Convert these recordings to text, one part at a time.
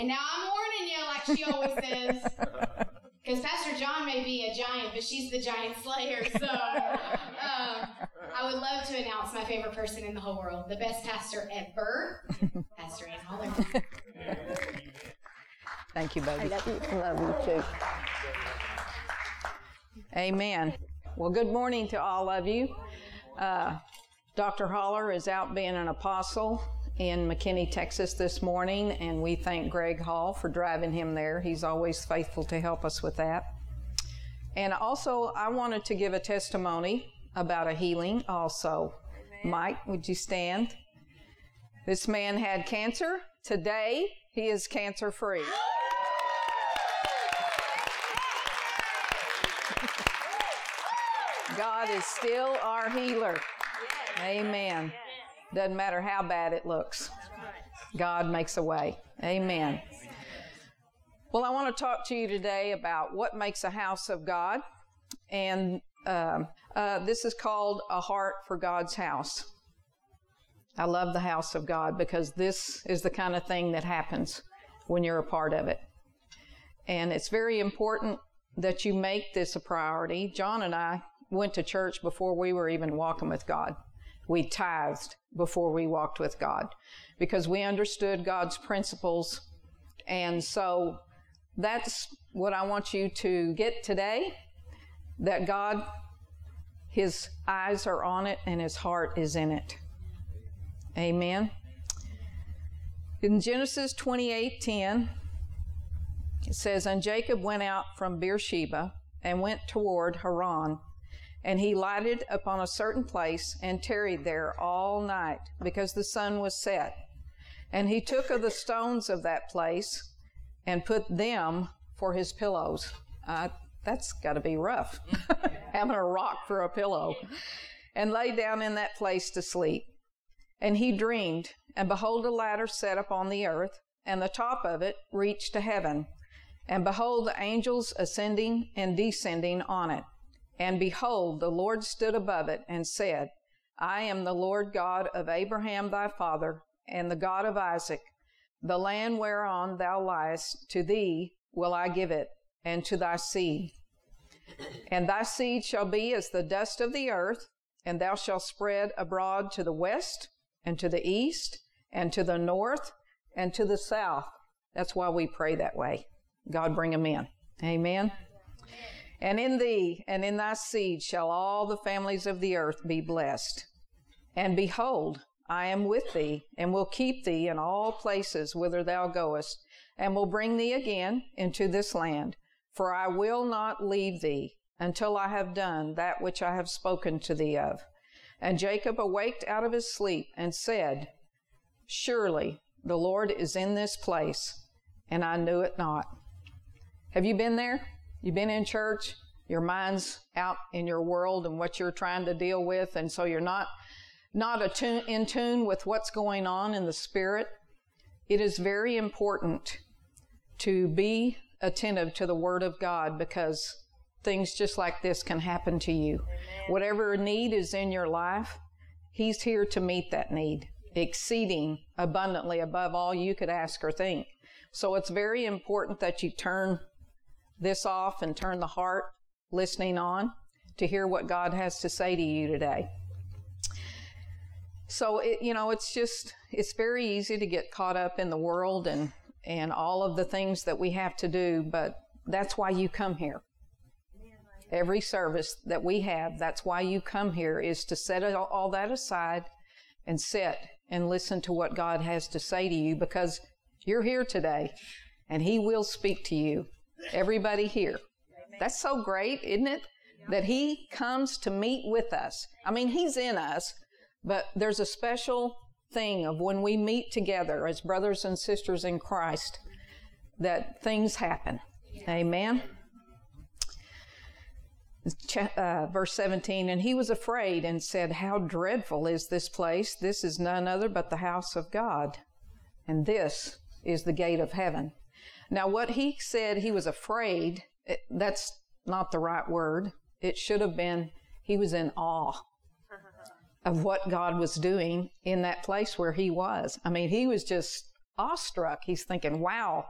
And now I'm warning you, like she always says. Because Pastor John may be a giant, but she's the giant slayer. So um, I would love to announce my favorite person in the whole world, the best pastor ever, Pastor Ann Holler. Thank you, baby. I love you. Love you too. Amen. Well, good morning to all of you. Uh, Dr. Holler is out being an apostle in McKinney, Texas this morning, and we thank Greg Hall for driving him there. He's always faithful to help us with that. And also, I wanted to give a testimony about a healing also. Mike, would you stand? This man had cancer. Today, he is cancer free. God is still our healer. Amen. Doesn't matter how bad it looks. God makes a way. Amen. Well, I want to talk to you today about what makes a house of God. And um, uh, this is called A Heart for God's House. I love the house of God because this is the kind of thing that happens when you're a part of it. And it's very important that you make this a priority. John and I went to church before we were even walking with God. We tithed before we walked with God because we understood God's principles. And so that's what I want you to get today that God, His eyes are on it and His heart is in it. Amen. In Genesis 28 10, it says, And Jacob went out from Beersheba and went toward Haran. And he lighted upon a certain place and tarried there all night because the sun was set. And he took of the stones of that place and put them for his pillows. Uh, that's got to be rough, having a rock for a pillow. And lay down in that place to sleep. And he dreamed, and behold, a ladder set upon the earth, and the top of it reached to heaven. And behold, the angels ascending and descending on it. And behold, the Lord stood above it and said, I am the Lord God of Abraham thy father, and the God of Isaac. The land whereon thou liest, to thee will I give it, and to thy seed. And thy seed shall be as the dust of the earth, and thou shalt spread abroad to the west, and to the east, and to the north, and to the south. That's why we pray that way. God bring them in. Amen. And in thee and in thy seed shall all the families of the earth be blessed. And behold, I am with thee, and will keep thee in all places whither thou goest, and will bring thee again into this land. For I will not leave thee until I have done that which I have spoken to thee of. And Jacob awaked out of his sleep and said, Surely the Lord is in this place, and I knew it not. Have you been there? You've been in church, your mind's out in your world and what you're trying to deal with, and so you're not not attune, in tune with what's going on in the spirit. It is very important to be attentive to the Word of God because things just like this can happen to you. Amen. Whatever need is in your life, He's here to meet that need, exceeding abundantly above all you could ask or think. So it's very important that you turn this off and turn the heart listening on to hear what God has to say to you today. So it, you know, it's just it's very easy to get caught up in the world and and all of the things that we have to do, but that's why you come here. Every service that we have, that's why you come here is to set all that aside and sit and listen to what God has to say to you because you're here today and He will speak to you everybody here. That's so great, isn't it? That He comes to meet with us. I mean, He's in us, but there's a special thing of when we meet together as brothers and sisters in Christ that things happen. Amen. Uh, verse 17, and he was afraid and said, How dreadful is this place! This is none other but the house of God, and this is the gate of heaven. Now, what he said he was afraid, it, that's not the right word. It should have been he was in awe of what God was doing in that place where he was. I mean, he was just awestruck. He's thinking, wow,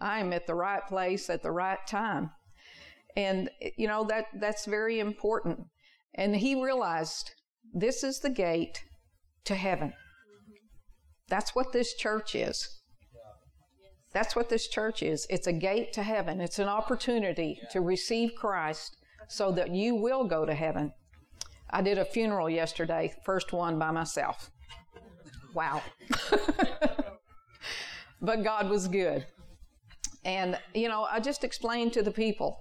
I'm at the right place at the right time. And, eh, you know, that, that's very important. And he realized this is the gate to heaven. Mm-hmm. That's what this church is. That's what this church is. It's a gate to heaven. It's an opportunity to receive Christ so that you will go to heaven. I did a funeral yesterday, first one by myself. Wow. but God was good. And, you know, I just explained to the people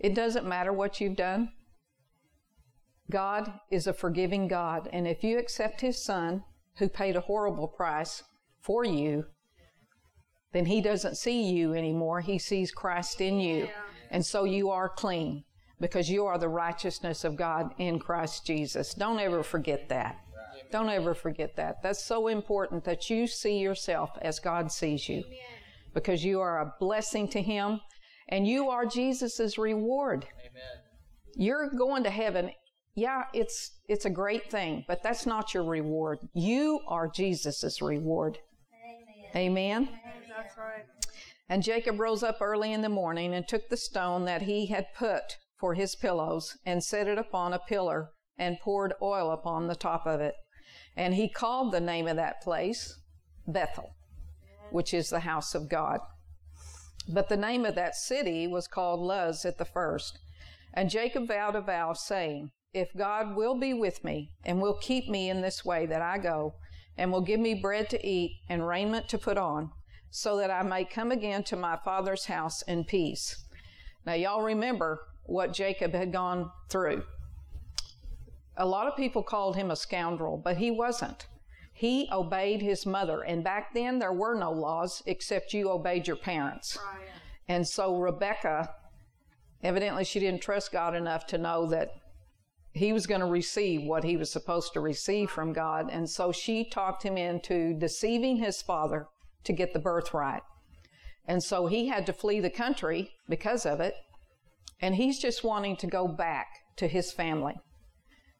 it doesn't matter what you've done. God is a forgiving God. And if you accept His Son, who paid a horrible price for you, then He doesn't see you anymore. He sees Christ in you. And so you are clean because you are the righteousness of God in Christ Jesus. Don't ever forget that. Don't ever forget that. That's so important that you see yourself as God sees you because you are a blessing to Him and you are Jesus' reward. Amen. You're going to heaven. Yeah, it's, it's a great thing, but that's not your reward. You are Jesus' reward. Amen. That's right. And Jacob rose up early in the morning and took the stone that he had put for his pillows and set it upon a pillar and poured oil upon the top of it. And he called the name of that place Bethel, which is the house of God. But the name of that city was called Luz at the first. And Jacob vowed a vow, saying, If God will be with me, and will keep me in this way that I go, and will give me bread to eat and raiment to put on, so that I may come again to my father's house in peace. Now, y'all remember what Jacob had gone through. A lot of people called him a scoundrel, but he wasn't. He obeyed his mother. And back then, there were no laws except you obeyed your parents. Right. And so Rebecca, evidently, she didn't trust God enough to know that he was going to receive what he was supposed to receive from God. And so she talked him into deceiving his father to get the birthright. And so he had to flee the country because of it. And he's just wanting to go back to his family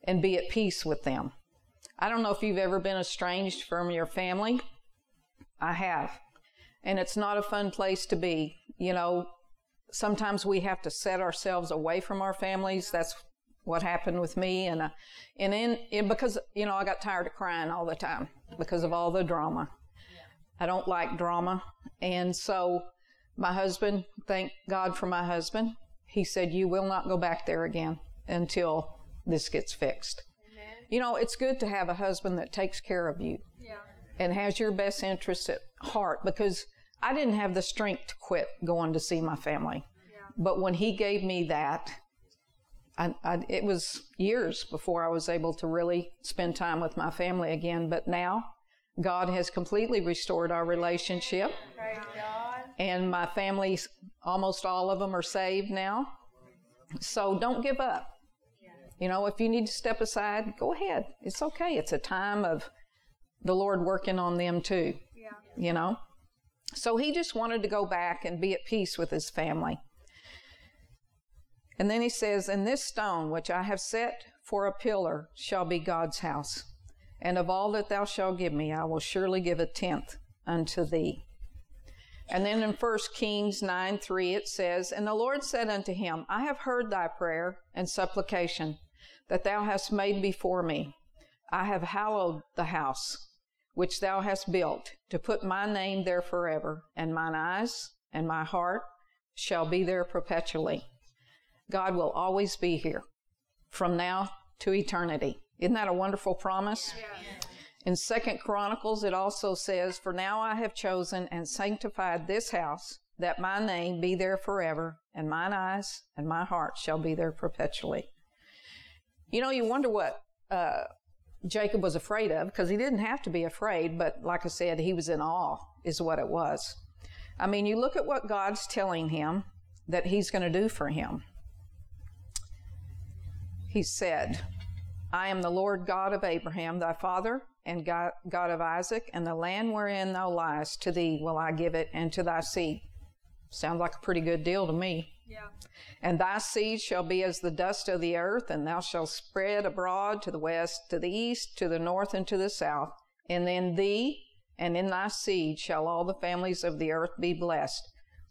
and be at peace with them. I don't know if you've ever been estranged from your family. I have. And it's not a fun place to be. You know, sometimes we have to set ourselves away from our families. That's what happened with me. And, uh, and in, because, you know, I got tired of crying all the time because of all the drama. I don't like drama. And so my husband, thank God for my husband, he said, You will not go back there again until this gets fixed. Amen. You know, it's good to have a husband that takes care of you yeah. and has your best interests at heart because I didn't have the strength to quit going to see my family. Yeah. But when he gave me that, I, I, it was years before I was able to really spend time with my family again. But now, God has completely restored our relationship. And my family, almost all of them are saved now. So don't give up. You know, if you need to step aside, go ahead. It's okay. It's a time of the Lord working on them too. You know? So he just wanted to go back and be at peace with his family. And then he says, And this stone which I have set for a pillar shall be God's house. And of all that thou shalt give me, I will surely give a tenth unto thee. And then in 1 Kings 9 3, it says, And the Lord said unto him, I have heard thy prayer and supplication that thou hast made before me. I have hallowed the house which thou hast built to put my name there forever, and mine eyes and my heart shall be there perpetually. God will always be here from now to eternity. Isn't that a wonderful promise? Yeah. In Second Chronicles, it also says, For now I have chosen and sanctified this house, that my name be there forever, and mine eyes and my heart shall be there perpetually. You know, you wonder what uh, Jacob was afraid of, because he didn't have to be afraid, but like I said, he was in awe, is what it was. I mean, you look at what God's telling him that he's going to do for him. He said, I am the Lord God of Abraham, thy father, and God, God of Isaac, and the land wherein thou liest, to thee will I give it, and to thy seed. Sounds like a pretty good deal to me. Yeah. And thy seed shall be as the dust of the earth, and thou shalt spread abroad to the west, to the east, to the north, and to the south. And in thee and in thy seed shall all the families of the earth be blessed.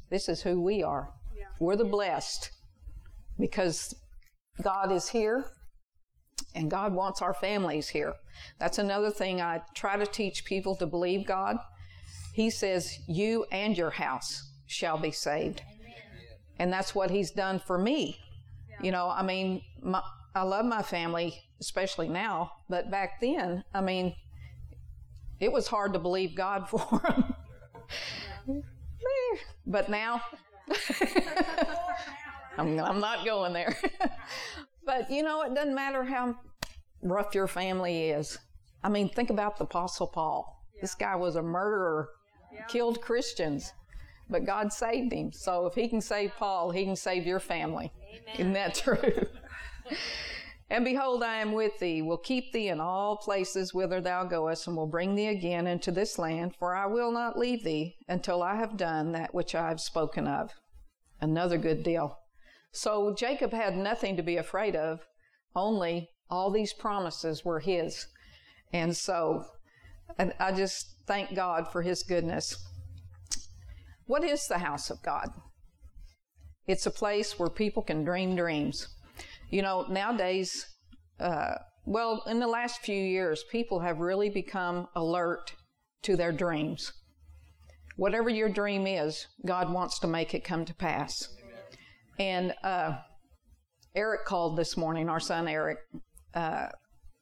This is who we are. Yeah. We're the blessed because God is here and God wants our families here. That's another thing I try to teach people to believe God. He says, You and your house shall be saved. Amen. And that's what He's done for me. Yeah. You know, I mean, my, I love my family, especially now, but back then, I mean, it was hard to believe God for them. but now, I'm, I'm not going there. But you know, it doesn't matter how rough your family is. I mean, think about the Apostle Paul. Yeah. This guy was a murderer, yeah. killed Christians, but God saved him. So if he can save Paul, he can save your family. Amen. Isn't that true? and behold, I am with thee, will keep thee in all places whither thou goest, and will bring thee again into this land, for I will not leave thee until I have done that which I have spoken of. Another good deal. So Jacob had nothing to be afraid of, only all these promises were his. And so and I just thank God for his goodness. What is the house of God? It's a place where people can dream dreams. You know, nowadays, uh, well, in the last few years, people have really become alert to their dreams. Whatever your dream is, God wants to make it come to pass. And uh, Eric called this morning, our son Eric, uh,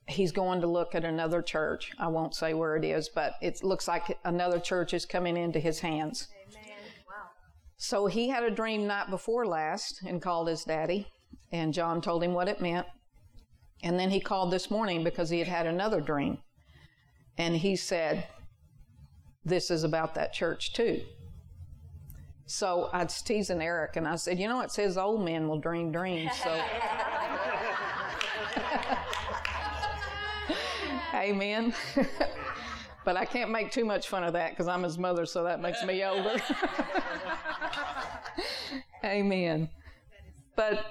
he's going to look at another church. I won't say where it is, but it looks like another church is coming into his hands. Wow. So he had a dream night before last and called his daddy, and John told him what it meant. And then he called this morning because he had had another dream. And he said, This is about that church too. So I was teasing Eric and I said, You know, it says old men will dream dreams. So. Amen. but I can't make too much fun of that because I'm his mother, so that makes me older. Amen. But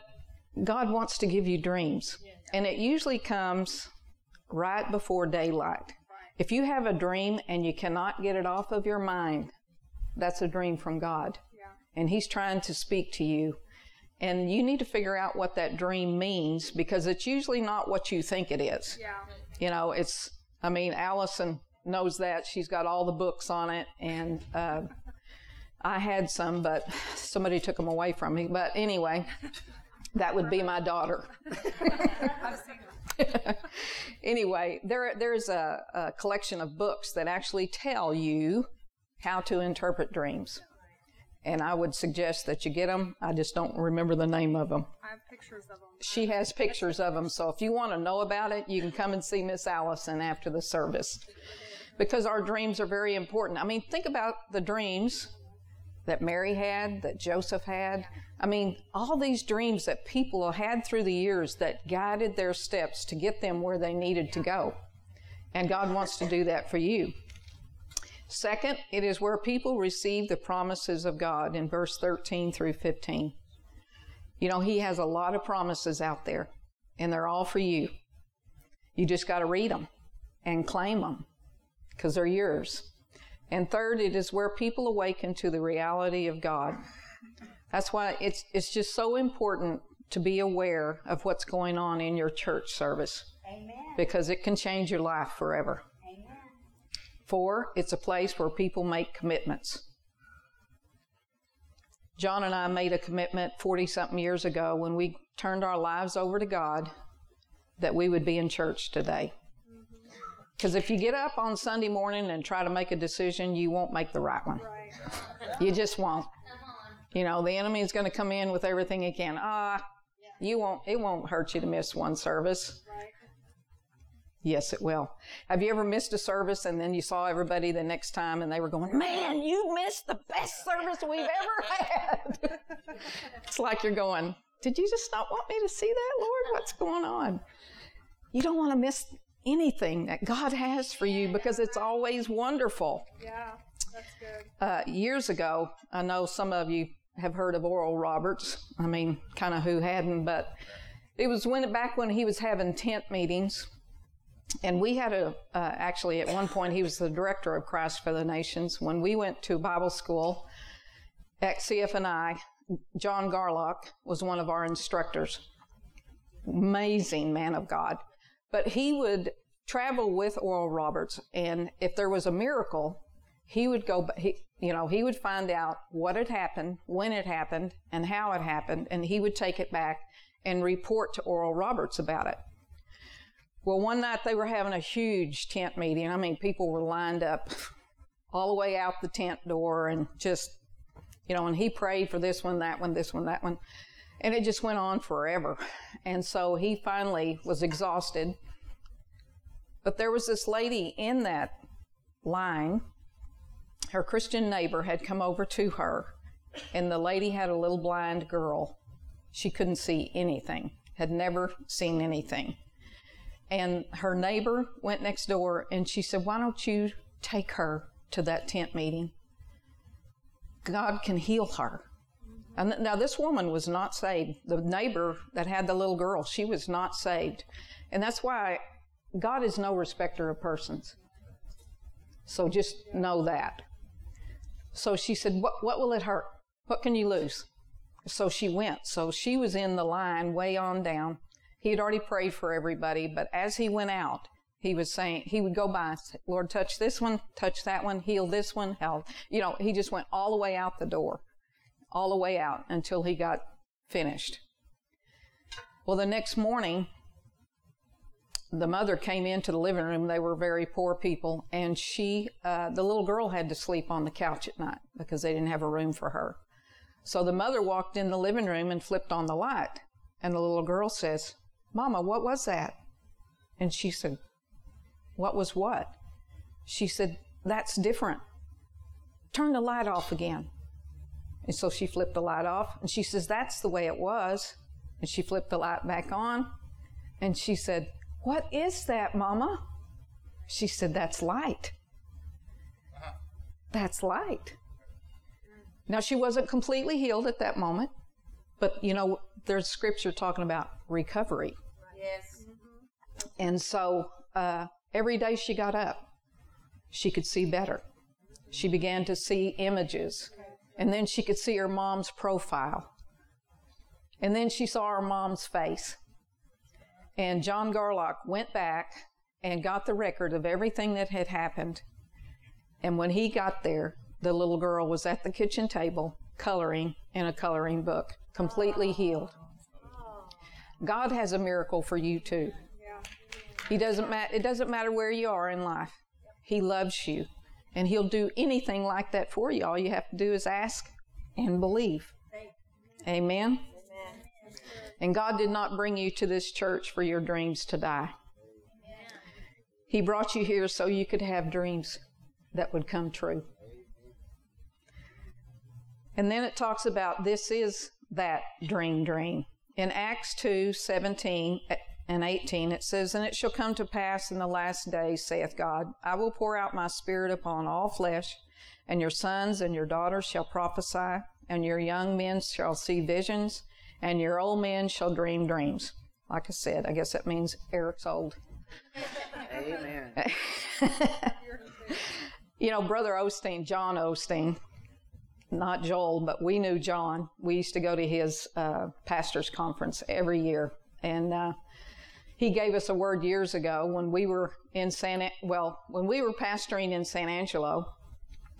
God wants to give you dreams, and it usually comes right before daylight. If you have a dream and you cannot get it off of your mind, that's a dream from God. And He's trying to speak to you. And you need to figure out what that dream means because it's usually not what you think it is. Yeah. You know, it's, I mean, Allison knows that. She's got all the books on it. And uh, I had some, but somebody took them away from me. But anyway, that would be my daughter. anyway, there, there's a, a collection of books that actually tell you how to interpret dreams and I would suggest that you get them. I just don't remember the name of them. I have pictures of them. She has pictures of them, so if you want to know about it, you can come and see Miss Allison after the service. Because our dreams are very important. I mean, think about the dreams that Mary had, that Joseph had. I mean, all these dreams that people had through the years that guided their steps to get them where they needed to go. And God wants to do that for you. Second, it is where people receive the promises of God in verse 13 through 15. You know, He has a lot of promises out there, and they're all for you. You just got to read them and claim them because they're yours. And third, it is where people awaken to the reality of God. That's why it's, it's just so important to be aware of what's going on in your church service. Amen. Because it can change your life forever. Four, it's a place where people make commitments. John and I made a commitment 40 something years ago when we turned our lives over to God that we would be in church today. Because if you get up on Sunday morning and try to make a decision, you won't make the right one. You just won't. You know, the enemy is going to come in with everything he can. Ah, you won't. It won't hurt you to miss one service. Yes, it will. Have you ever missed a service and then you saw everybody the next time and they were going, Man, you missed the best service we've ever had? it's like you're going, Did you just not want me to see that, Lord? What's going on? You don't want to miss anything that God has for you because it's always wonderful. Yeah, that's good. Uh, years ago, I know some of you have heard of Oral Roberts. I mean, kind of who hadn't, but it was when back when he was having tent meetings and we had a uh, actually at one point he was the director of Christ for the Nations. When we went to Bible school at CFNI, John Garlock was one of our instructors. Amazing man of God, but he would travel with Oral Roberts, and if there was a miracle, he would go. He, you know, he would find out what had happened, when it happened, and how it happened, and he would take it back and report to Oral Roberts about it. Well, one night they were having a huge tent meeting. I mean, people were lined up all the way out the tent door and just, you know, and he prayed for this one, that one, this one, that one. And it just went on forever. And so he finally was exhausted. But there was this lady in that line. Her Christian neighbor had come over to her, and the lady had a little blind girl. She couldn't see anything, had never seen anything. And her neighbor went next door and she said, Why don't you take her to that tent meeting? God can heal her. And now, this woman was not saved. The neighbor that had the little girl, she was not saved. And that's why God is no respecter of persons. So just know that. So she said, What, what will it hurt? What can you lose? So she went. So she was in the line way on down. He had already prayed for everybody, but as he went out, he was saying, he would go by, Lord, touch this one, touch that one, heal this one, help. You know, he just went all the way out the door, all the way out until he got finished. Well, the next morning, the mother came into the living room. They were very poor people, and she, uh, the little girl, had to sleep on the couch at night because they didn't have a room for her. So the mother walked in the living room and flipped on the light, and the little girl says, Mama, what was that? And she said, What was what? She said, That's different. Turn the light off again. And so she flipped the light off and she says, That's the way it was. And she flipped the light back on and she said, What is that, Mama? She said, That's light. That's light. Now, she wasn't completely healed at that moment, but you know, there's scripture talking about recovery. Yes. And so uh, every day she got up, she could see better. She began to see images. And then she could see her mom's profile. And then she saw her mom's face. And John Garlock went back and got the record of everything that had happened. And when he got there, the little girl was at the kitchen table coloring in a coloring book, completely healed. God has a miracle for you too. He doesn't matter. It doesn't matter where you are in life. He loves you, and He'll do anything like that for you. All you have to do is ask and believe. Amen. And God did not bring you to this church for your dreams to die. He brought you here so you could have dreams that would come true. And then it talks about this is that dream dream. In Acts 2 17 eh, and 18, it says, And it shall come to pass in the last days, saith God, I will pour out my spirit upon all flesh, and your sons and your daughters shall prophesy, and your young men shall see visions, and your old men shall dream dreams. Like I said, I guess that means Eric's old. Amen. you know, Brother Osteen, John Osteen, not Joel, but we knew John. We used to go to his uh, pastor's conference every year, and uh, he gave us a word years ago when we were in San. Well, when we were pastoring in San Angelo,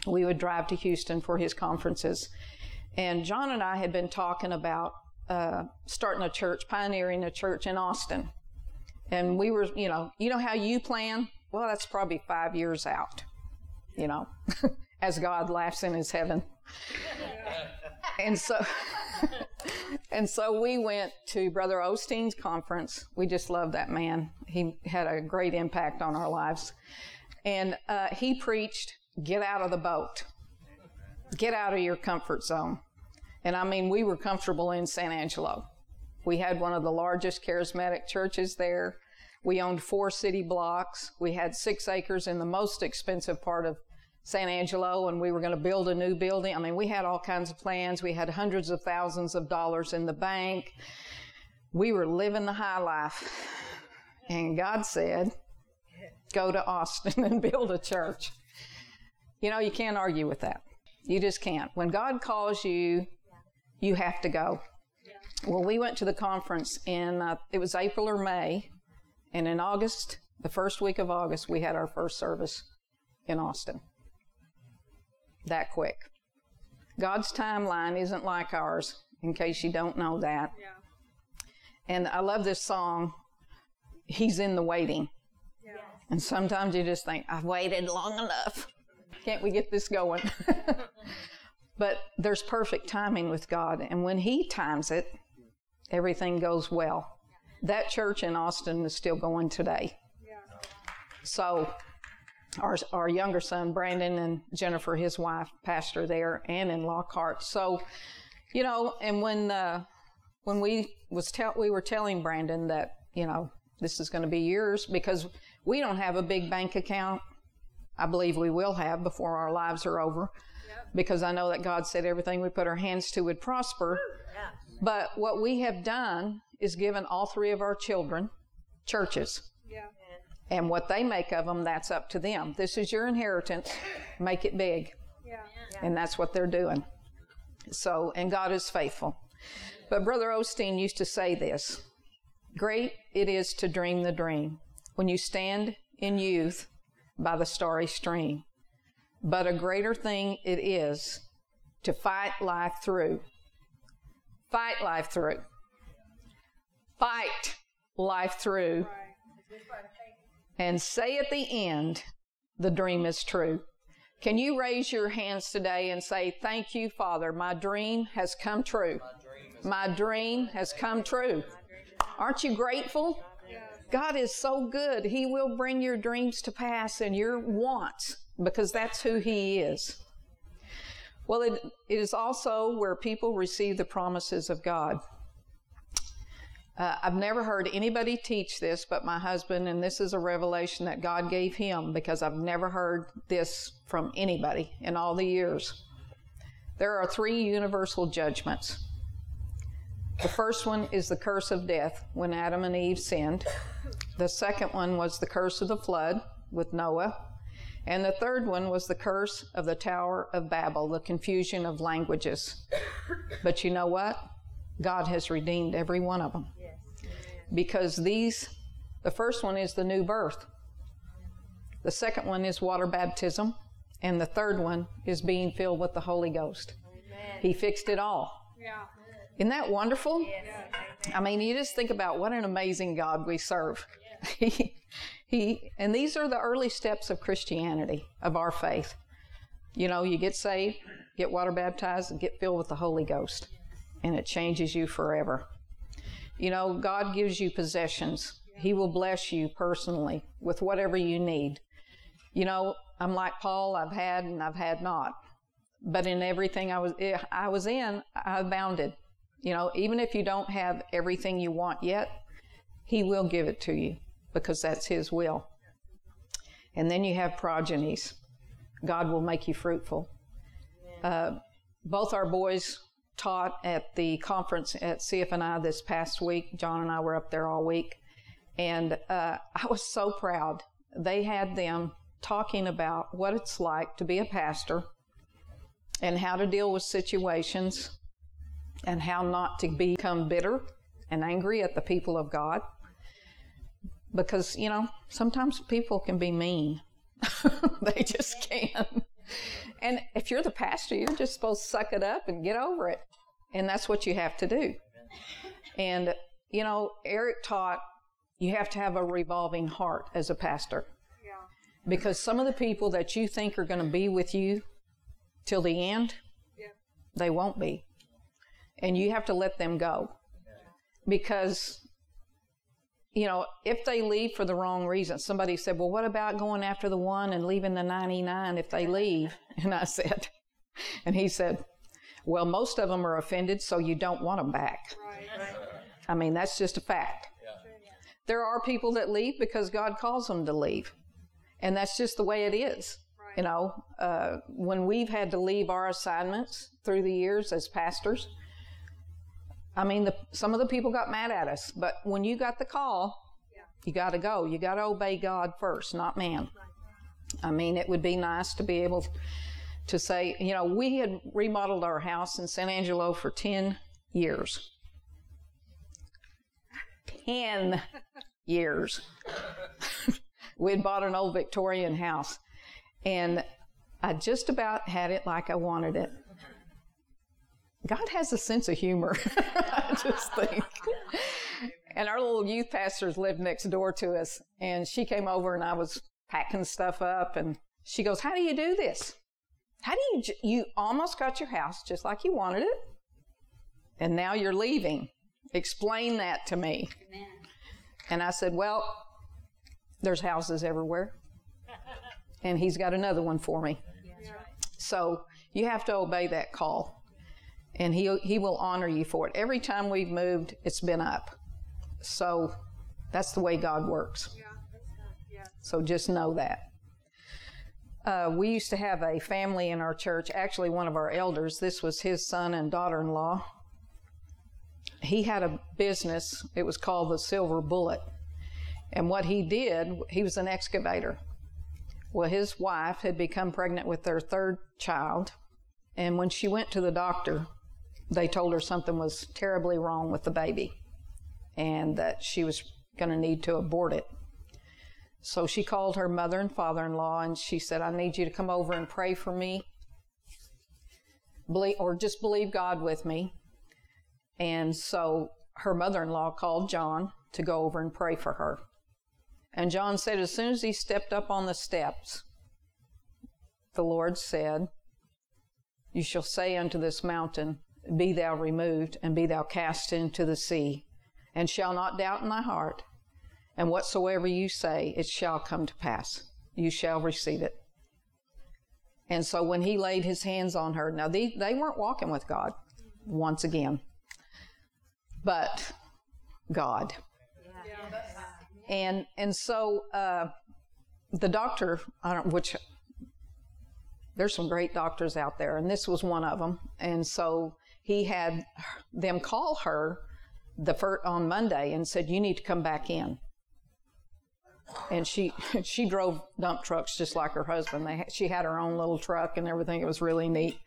we would drive to Houston for his conferences, and John and I had been talking about uh, starting a church, pioneering a church in Austin, and we were, you know, you know how you plan. Well, that's probably five years out, you know, as God laughs in his heaven and so and so we went to Brother Osteen's conference. We just love that man. He had a great impact on our lives. And uh, he preached, get out of the boat. Get out of your comfort zone. And I mean, we were comfortable in San Angelo. We had one of the largest charismatic churches there. We owned four city blocks. We had six acres in the most expensive part of San Angelo and we were going to build a new building. I mean, we had all kinds of plans. We had hundreds of thousands of dollars in the bank. We were living the high life. And God said, go to Austin and build a church. You know, you can't argue with that. You just can't. When God calls you, you have to go. Well, we went to the conference in, uh, it was April or May, and in August, the first week of August, we had our first service in Austin. That quick. God's timeline isn't like ours, in case you don't know that. Yeah. And I love this song, He's in the Waiting. Yeah. And sometimes you just think, I've waited long enough. Can't we get this going? but there's perfect timing with God. And when He times it, everything goes well. That church in Austin is still going today. Yeah. So, our, our younger son, Brandon, and Jennifer, his wife, pastor there and in Lockhart. So, you know, and when uh, when we was tell we were telling Brandon that you know this is going to be yours because we don't have a big bank account. I believe we will have before our lives are over, because I know that God said everything we put our hands to would prosper. But what we have done is given all three of our children churches. Yeah. And what they make of them, that's up to them. This is your inheritance. Make it big. Yeah. And that's what they're doing. So, and God is faithful. But Brother Osteen used to say this Great it is to dream the dream when you stand in youth by the starry stream. But a greater thing it is to fight life through. Fight life through. Fight life through. And say at the end, the dream is true. Can you raise your hands today and say, Thank you, Father, my dream has come true? My dream has come true. Aren't you grateful? God is so good. He will bring your dreams to pass and your wants because that's who He is. Well, it, it is also where people receive the promises of God. Uh, I've never heard anybody teach this but my husband, and this is a revelation that God gave him because I've never heard this from anybody in all the years. There are three universal judgments. The first one is the curse of death when Adam and Eve sinned. The second one was the curse of the flood with Noah. And the third one was the curse of the Tower of Babel, the confusion of languages. But you know what? God has redeemed every one of them. Because these, the first one is the new birth, the second one is water baptism, and the third one is being filled with the Holy Ghost. He fixed it all. Yeah. Isn't that wonderful? I mean, you just think about what an amazing God we serve. he, he, and these are the early steps of Christianity, of our faith. You know, you get saved, get water baptized, and get filled with the Holy Ghost, and it changes you forever. You know, God gives you possessions. He will bless you personally with whatever you need. You know, I'm like Paul, I've had and I've had not. But in everything I was I was in, I abounded. You know, even if you don't have everything you want yet, he will give it to you because that's his will. And then you have progenies. God will make you fruitful. Uh, both our boys taught at the conference at CFNI this past week. John and I were up there all week. And uh, I was so proud. They had them talking about what it's like to be a pastor and how to deal with situations and how not to become bitter and angry at the people of God. Because, you know, sometimes people can be mean. they just can. And if you're the pastor, you're just supposed to suck it up and get over it. And that's what you have to do. And, you know, Eric taught you have to have a revolving heart as a pastor. Yeah. Because some of the people that you think are going to be with you till the end, Yeah. they won't be. And you have to let them go. Because, you know, if they leave for the wrong reason, somebody said, Well, what about going after the one and leaving the 99 if they leave? And I said, And he said, Well, most of them are offended, so you don't want them back. Right. I mean, that's just a fact. There are people that leave because God calls them to leave. And that's just the way it is. You know, uh, when we've had to leave our assignments through the years as pastors, I mean, the, some of the people got mad at us, but when you got the call, You got to go. You got to obey God first, not man. I mean, it would be nice to be able to say, you know, we had remodeled our house in San Angelo for 10 years. 10 years. we had bought an old Victorian house, and I just about had it like I wanted it. God has a sense of humor, I just think. And our little youth pastors lived next door to us, and she came over and I was packing stuff up, and she goes, How do you do this? How do you, you almost got your house just like you wanted it, and now you're leaving. Explain that to me. Amen. And I said, Well, there's houses everywhere. And he's got another one for me. So you have to obey that call. And he, he will honor you for it. Every time we've moved, it's been up. So that's the way God works. So just know that. Uh, we used to have a family in our church, actually, one of our elders, this was his son and daughter in law. He had a business, it was called the Silver Bullet. And what he did, he was an excavator. Well, his wife had become pregnant with their third child, and when she went to the doctor, they told her something was terribly wrong with the baby and that she was going to need to abort it. So she called her mother and father in law and she said, I need you to come over and pray for me. Believe, or just believe God with me. And so her mother in law called John to go over and pray for her. And John said, as soon as he stepped up on the steps, the Lord said, You shall say unto this mountain, Be thou removed, and be thou cast into the sea, and shall not doubt in thy heart, and whatsoever you say, it shall come to pass. You shall receive it. And so when he laid his hands on her, now they, they weren't walking with God once again, but God. And and so uh, the doctor, I don't, which there's some great doctors out there, and this was one of them. And so he had them call her the first, on Monday and said, "You need to come back in." And she she drove dump trucks just like her husband. They she had her own little truck and everything. It was really neat.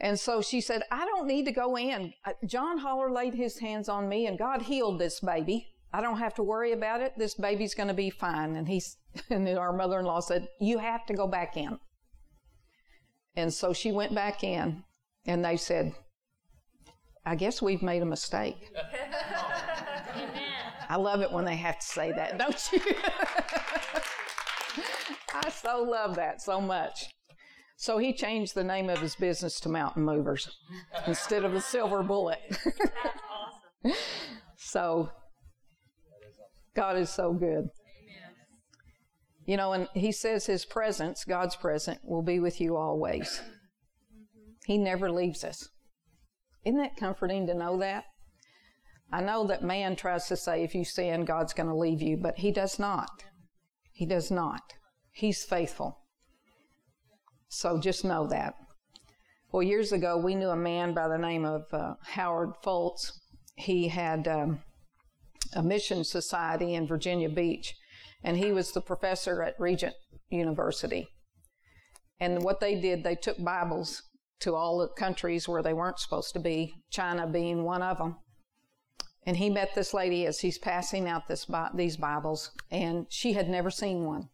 And so she said, "I don't need to go in. John Holler laid his hands on me, and God healed this baby." I don't have to worry about it. This baby's going to be fine. And he's, and our mother-in-law said, you have to go back in. And so she went back in and they said, I guess we've made a mistake. I love it when they have to say that, don't you? I so love that so much. So he changed the name of his business to Mountain Movers instead of the Silver Bullet. awesome. so God is so good. Amen. You know, and He says His presence, God's presence, will be with you always. Mm-hmm. He never leaves us. Isn't that comforting to know that? I know that man tries to say if you sin, God's going to leave you, but He does not. He does not. He's faithful. So just know that. Well, years ago, we knew a man by the name of uh, Howard Foltz. He had. Um, a mission society in Virginia Beach, and he was the professor at Regent University. And what they did, they took Bibles to all the countries where they weren't supposed to be, China being one of them. And he met this lady as he's passing out this, these Bibles, and she had never seen one.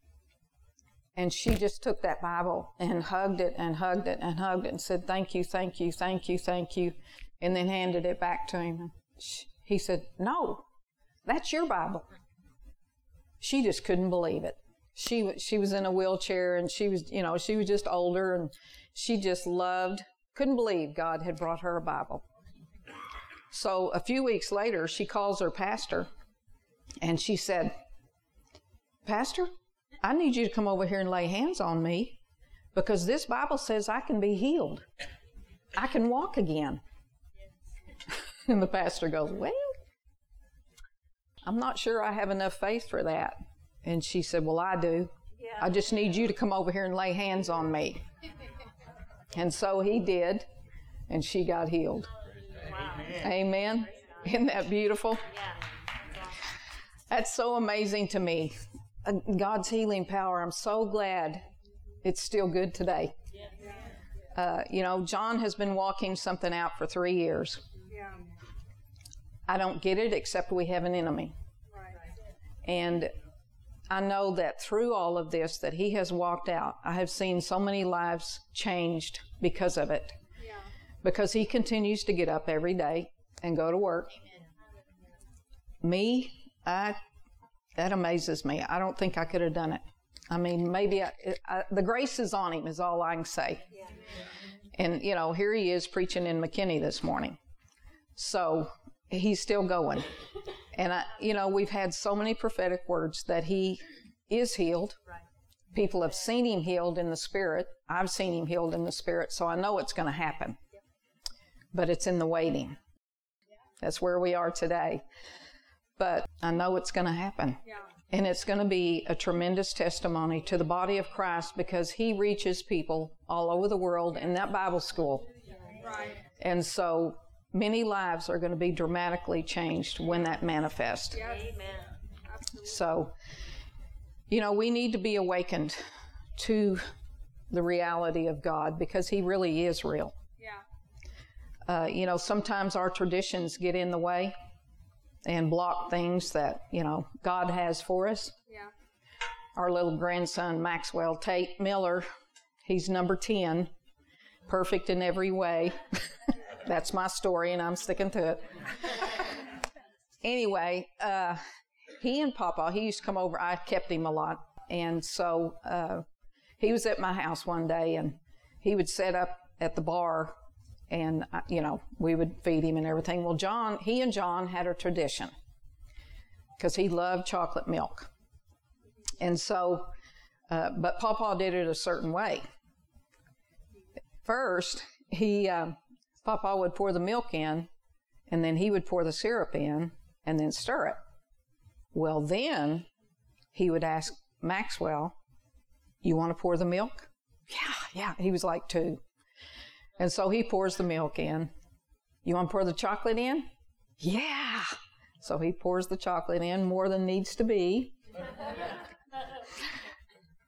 And she just took that Bible and hugged it and hugged it and hugged it and said, Thank you, thank you, thank you, thank you, and then handed it back to him. He said, No, that's your Bible. She just couldn't believe it. She she was in a wheelchair and she was you know she was just older and she just loved couldn't believe God had brought her a Bible. So a few weeks later, she calls her pastor and she said, Pastor, I need you to come over here and lay hands on me because this Bible says I can be healed. I can walk again. and the pastor goes, Well, I'm not sure I have enough faith for that. And she said, Well, I do. Yeah. I just need you to come over here and lay hands on me. and so he did, and she got healed. Wow. Amen. Isn't that beautiful? Yeah. That's so amazing to me. Uh, God's healing power. I'm so glad it's still good today. Uh, you know, John has been walking something out for three years. I don't get it except we have an enemy. Right. And I know that through all of this that he has walked out. I have seen so many lives changed because of it. Yeah. Because he continues to get up every day and go to work. Me, I that amazes me. I don't think I could have done it. I mean, maybe I, I, the grace is on him is all I can say. And you know, here he is preaching in McKinney this morning. So he's still going. And I, you know, we've had so many prophetic words that he is healed. People have seen him healed in the spirit. I've seen him healed in the spirit, so I know it's going to happen. But it's in the waiting. That's where we are today. But I know it's going to happen. Yeah. And it's going to be a tremendous testimony to the body of Christ because he reaches people all over the world in that Bible school. Right. And so many lives are going to be dramatically changed when that manifests. Yes. So, you know, we need to be awakened to the reality of God because He really is real. Yeah. Uh, you know, sometimes our traditions get in the way and block things that, you know, God has for us. Yeah. Our little grandson, Maxwell Tate Miller, he's number 10, perfect in every way. That's my story, and I'm sticking to it. anyway, uh, he and Papa, he used to come over. I kept him a lot. And so uh, he was at my house one day, and he would set up at the bar, and, uh, you know, we would feed him and everything. Well, John, he and John had a tradition because he loved chocolate milk. And so, uh, but Papa did it a certain way. First, he, uh, Papa would pour the milk in, and then he would pour the syrup in, and then stir it. Well, then he would ask Maxwell, You want to pour the milk? Yeah, yeah. He was like two. And so he pours the milk in. You want to pour the chocolate in? Yeah. So he pours the chocolate in more than needs to be.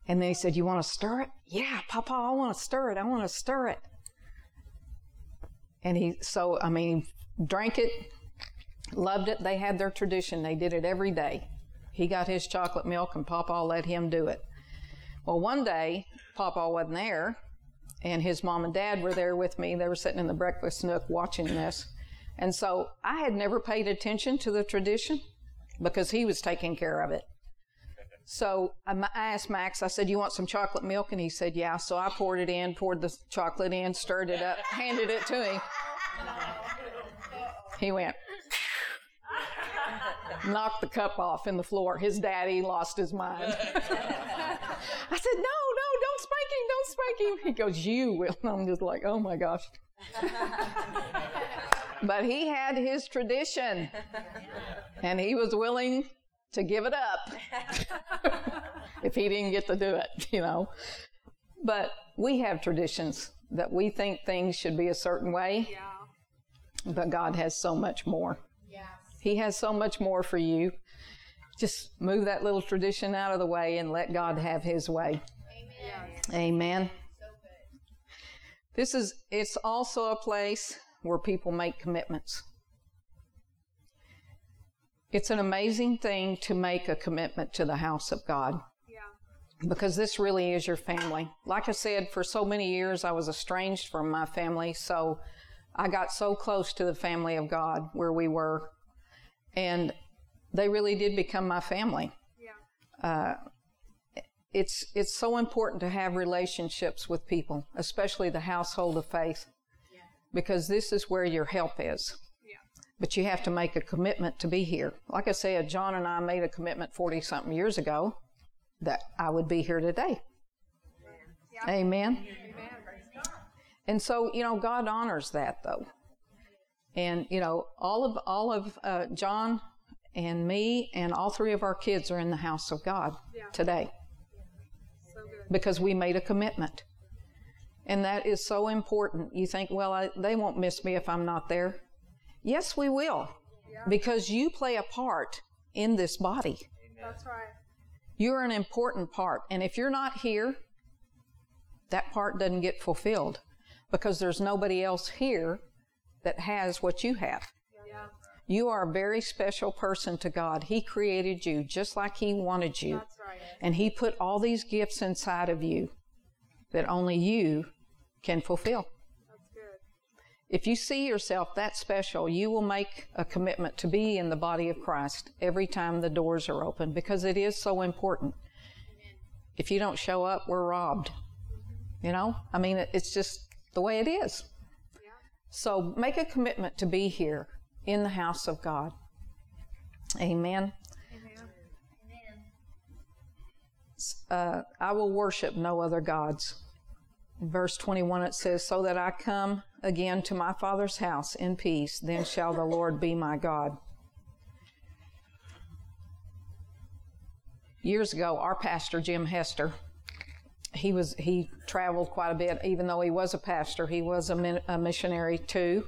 And then he said, You want to stir it? Yeah, Papa, I want to stir it. I want to stir it. And he, so, I mean, drank it, loved it. They had their tradition. They did it every day. He got his chocolate milk and Papa let him do it. Well, one day, Papa wasn't there, and his mom and dad were there with me. They were sitting in the breakfast nook watching this. And so I had never paid attention to the tradition because he was taking care of it. So I asked Max, I said, You want some chocolate milk? And he said, Yeah. So I poured it in, poured the chocolate in, stirred it up, handed it to him. He went, knocked the cup off in the floor. His daddy lost his mind. I said, No, no, don't spank him, don't spank him. He goes, You will. And I'm just like, Oh my gosh. but he had his tradition, and he was willing to give it up if he didn't get to do it, you know. But we have traditions that we think things should be a certain way, Yeah. but God has so much more. Yeah. He has so much more for you. Just move that little tradition out of the way and let God have his way. Amen. Amen. This is it's also a place where people make commitments. It's an amazing thing to make a commitment to the house of God Yeah. because this really is your family. Like I said, for so many years I was estranged from my family, so I got so close to the family of God where we were, and they really did become my family. Yeah. Uh, it's it's so important to have relationships with people, especially the household of faith, because this is where your help is. Yeah. But you have to make a commitment to be here. Like I said, John and I made a commitment 40 something years ago that I would be here today. Yeah. Amen. Amen. And so, you know, God honors that though. And, you know, all of, all of uh, John and me and all three of our kids are in the house of God Yeah. today So good. because we made a commitment. And that is so important. You think, well, I, they won't miss me if I'm not there. Yes, we will. Yeah. Because you play a part in this body. That's right. You're an important part. And if you're not here, that part doesn't get fulfilled because there's nobody else here that has what you have. Yeah. You are a very special person to God. He created you just like He wanted you. That's right. And He put all these gifts inside of you that only you can fulfill. If you see yourself that special, you will make a commitment to be in the body of Christ every time the doors are open because it is so important. If you don't show up, we're robbed. You know? I mean, it's just the way it is. So make a commitment to be here in the house of God. Amen. Amen. uh, I will worship no other gods. Verse 21, it says, So that I come again to my Father's house in peace, then shall the Lord be my God. Years ago, our pastor, Jim Hester, he was he traveled quite a bit. Even though he was a pastor, he was a, min, a missionary too,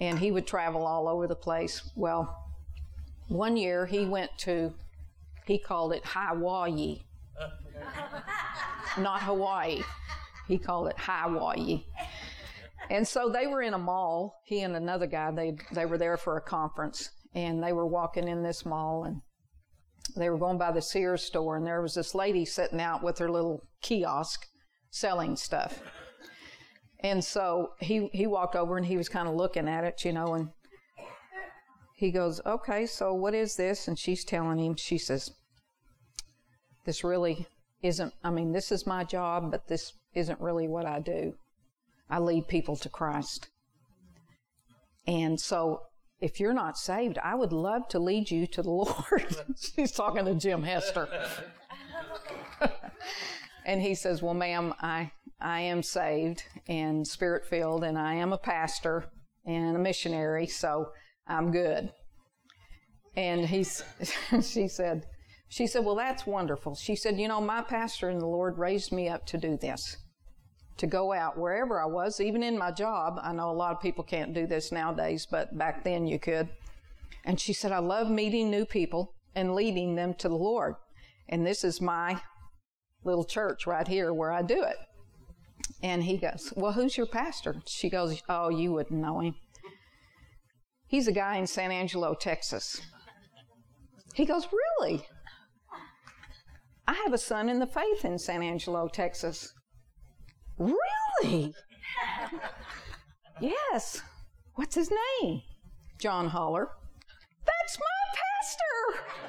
and he would travel all over the place. Well, one year he went to, he called it Hawaii, not Hawaii. He called it Hawaii. And so they were in a mall. He and another guy. They they were there for a conference, and they were walking in this mall, and they were going by the Sears store, and there was this lady sitting out with her little kiosk selling stuff. And so he he walked over and he was kind of looking at it, you know, and he goes, "Okay, so what is this?" And she's telling him. She says, "This really isn't. I mean, this is my job, but this isn't really what I do. I lead people to Christ. And so." If you're not saved, I would love to lead you to the Lord. she's talking to Jim Hester. and he says, Well, ma'am, I, I am saved and spirit filled, and I am a pastor and a missionary, so I'm good. And he's, she said, she said, Well, that's wonderful. She said, You know, my pastor and the Lord raised me up to do this, to go out wherever I was, even in my job. I know a lot of people can't do this nowadays, but back then you could. And she said, I love meeting new people and leading them to the Lord. And this is my little church right here where I do it. And he goes, Well, who's your pastor? She goes, Oh, you wouldn't know him. He's a guy in San Angelo, Texas. He goes, Really? I have a son in the faith in San Angelo, Texas. Really? yes. What's his name? John Holler. That's my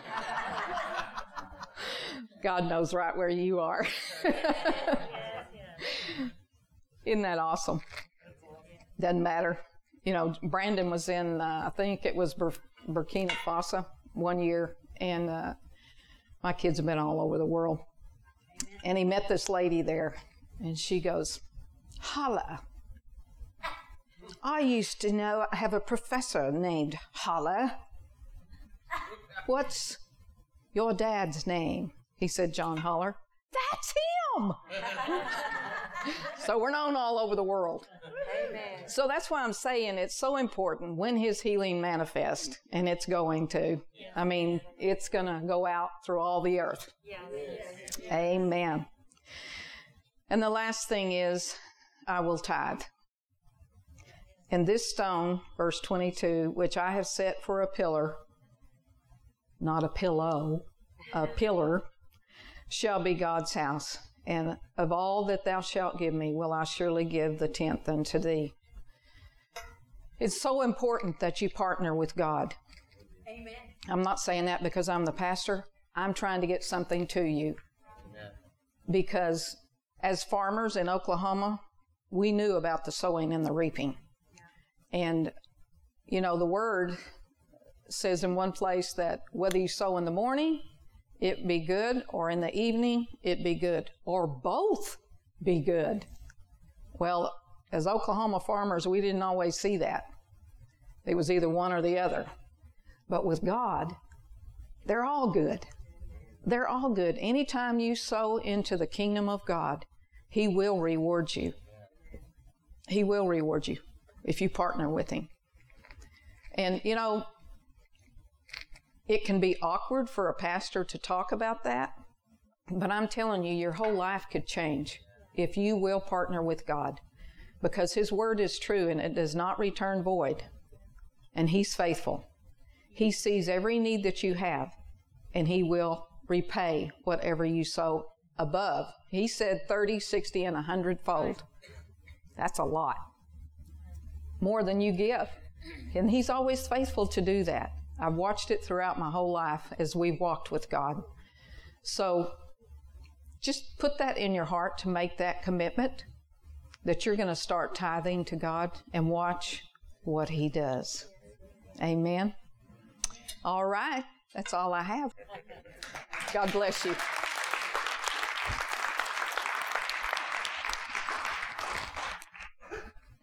pastor. God knows right where you are. Isn't that awesome? Doesn't matter. You know, Brandon was in, uh, I think it was Bur- Burkina Faso one year, and uh, my kids have been all over the world. And he met this lady there, and she goes, Holla. I used to know, I have a professor named Holla. What's your dad's name? He said, John Holler. That's him! So we're known all over the world. Amen. So that's why I'm saying it's so important when his healing manifests, and it's going to. I mean, it's going to go out through all the earth. Amen. And the last thing is, I will tithe. And this stone, verse 22, which I have set for a pillar, not a pillow, a pillar, shall be God's house. And of all that thou shalt give me, will I surely give the tenth unto thee. It's so important that you partner with God. Amen. I'm not saying that because I'm the pastor. I'm trying to get something to you. Because as farmers in Oklahoma, we knew about the sowing and the reaping. And, you know, the word says in one place that whether you sow in the morning, it be good, or in the evening, it be good, or both be good. Well, as Oklahoma farmers, we didn't always see that. It was either one or the other. But with God, they're all good. They're all good. Anytime you sow into the kingdom of God, He will reward you. He will reward you if you partner with Him. And, you know, It can be awkward for a pastor to talk about that, but I'm telling you, your whole life could change if you will partner with God because His word is true and it does not return void. And He's faithful. He sees every need that you have and He will repay whatever you sow above. He said 30, 60, and 100 fold. That's a lot. More than you give. And He's always faithful to do that. I've watched it throughout my whole life as we've walked with God. So just put that in your heart to make that commitment that you're going to start tithing to God and watch what He does. Amen. All right. That's all I have. God bless you.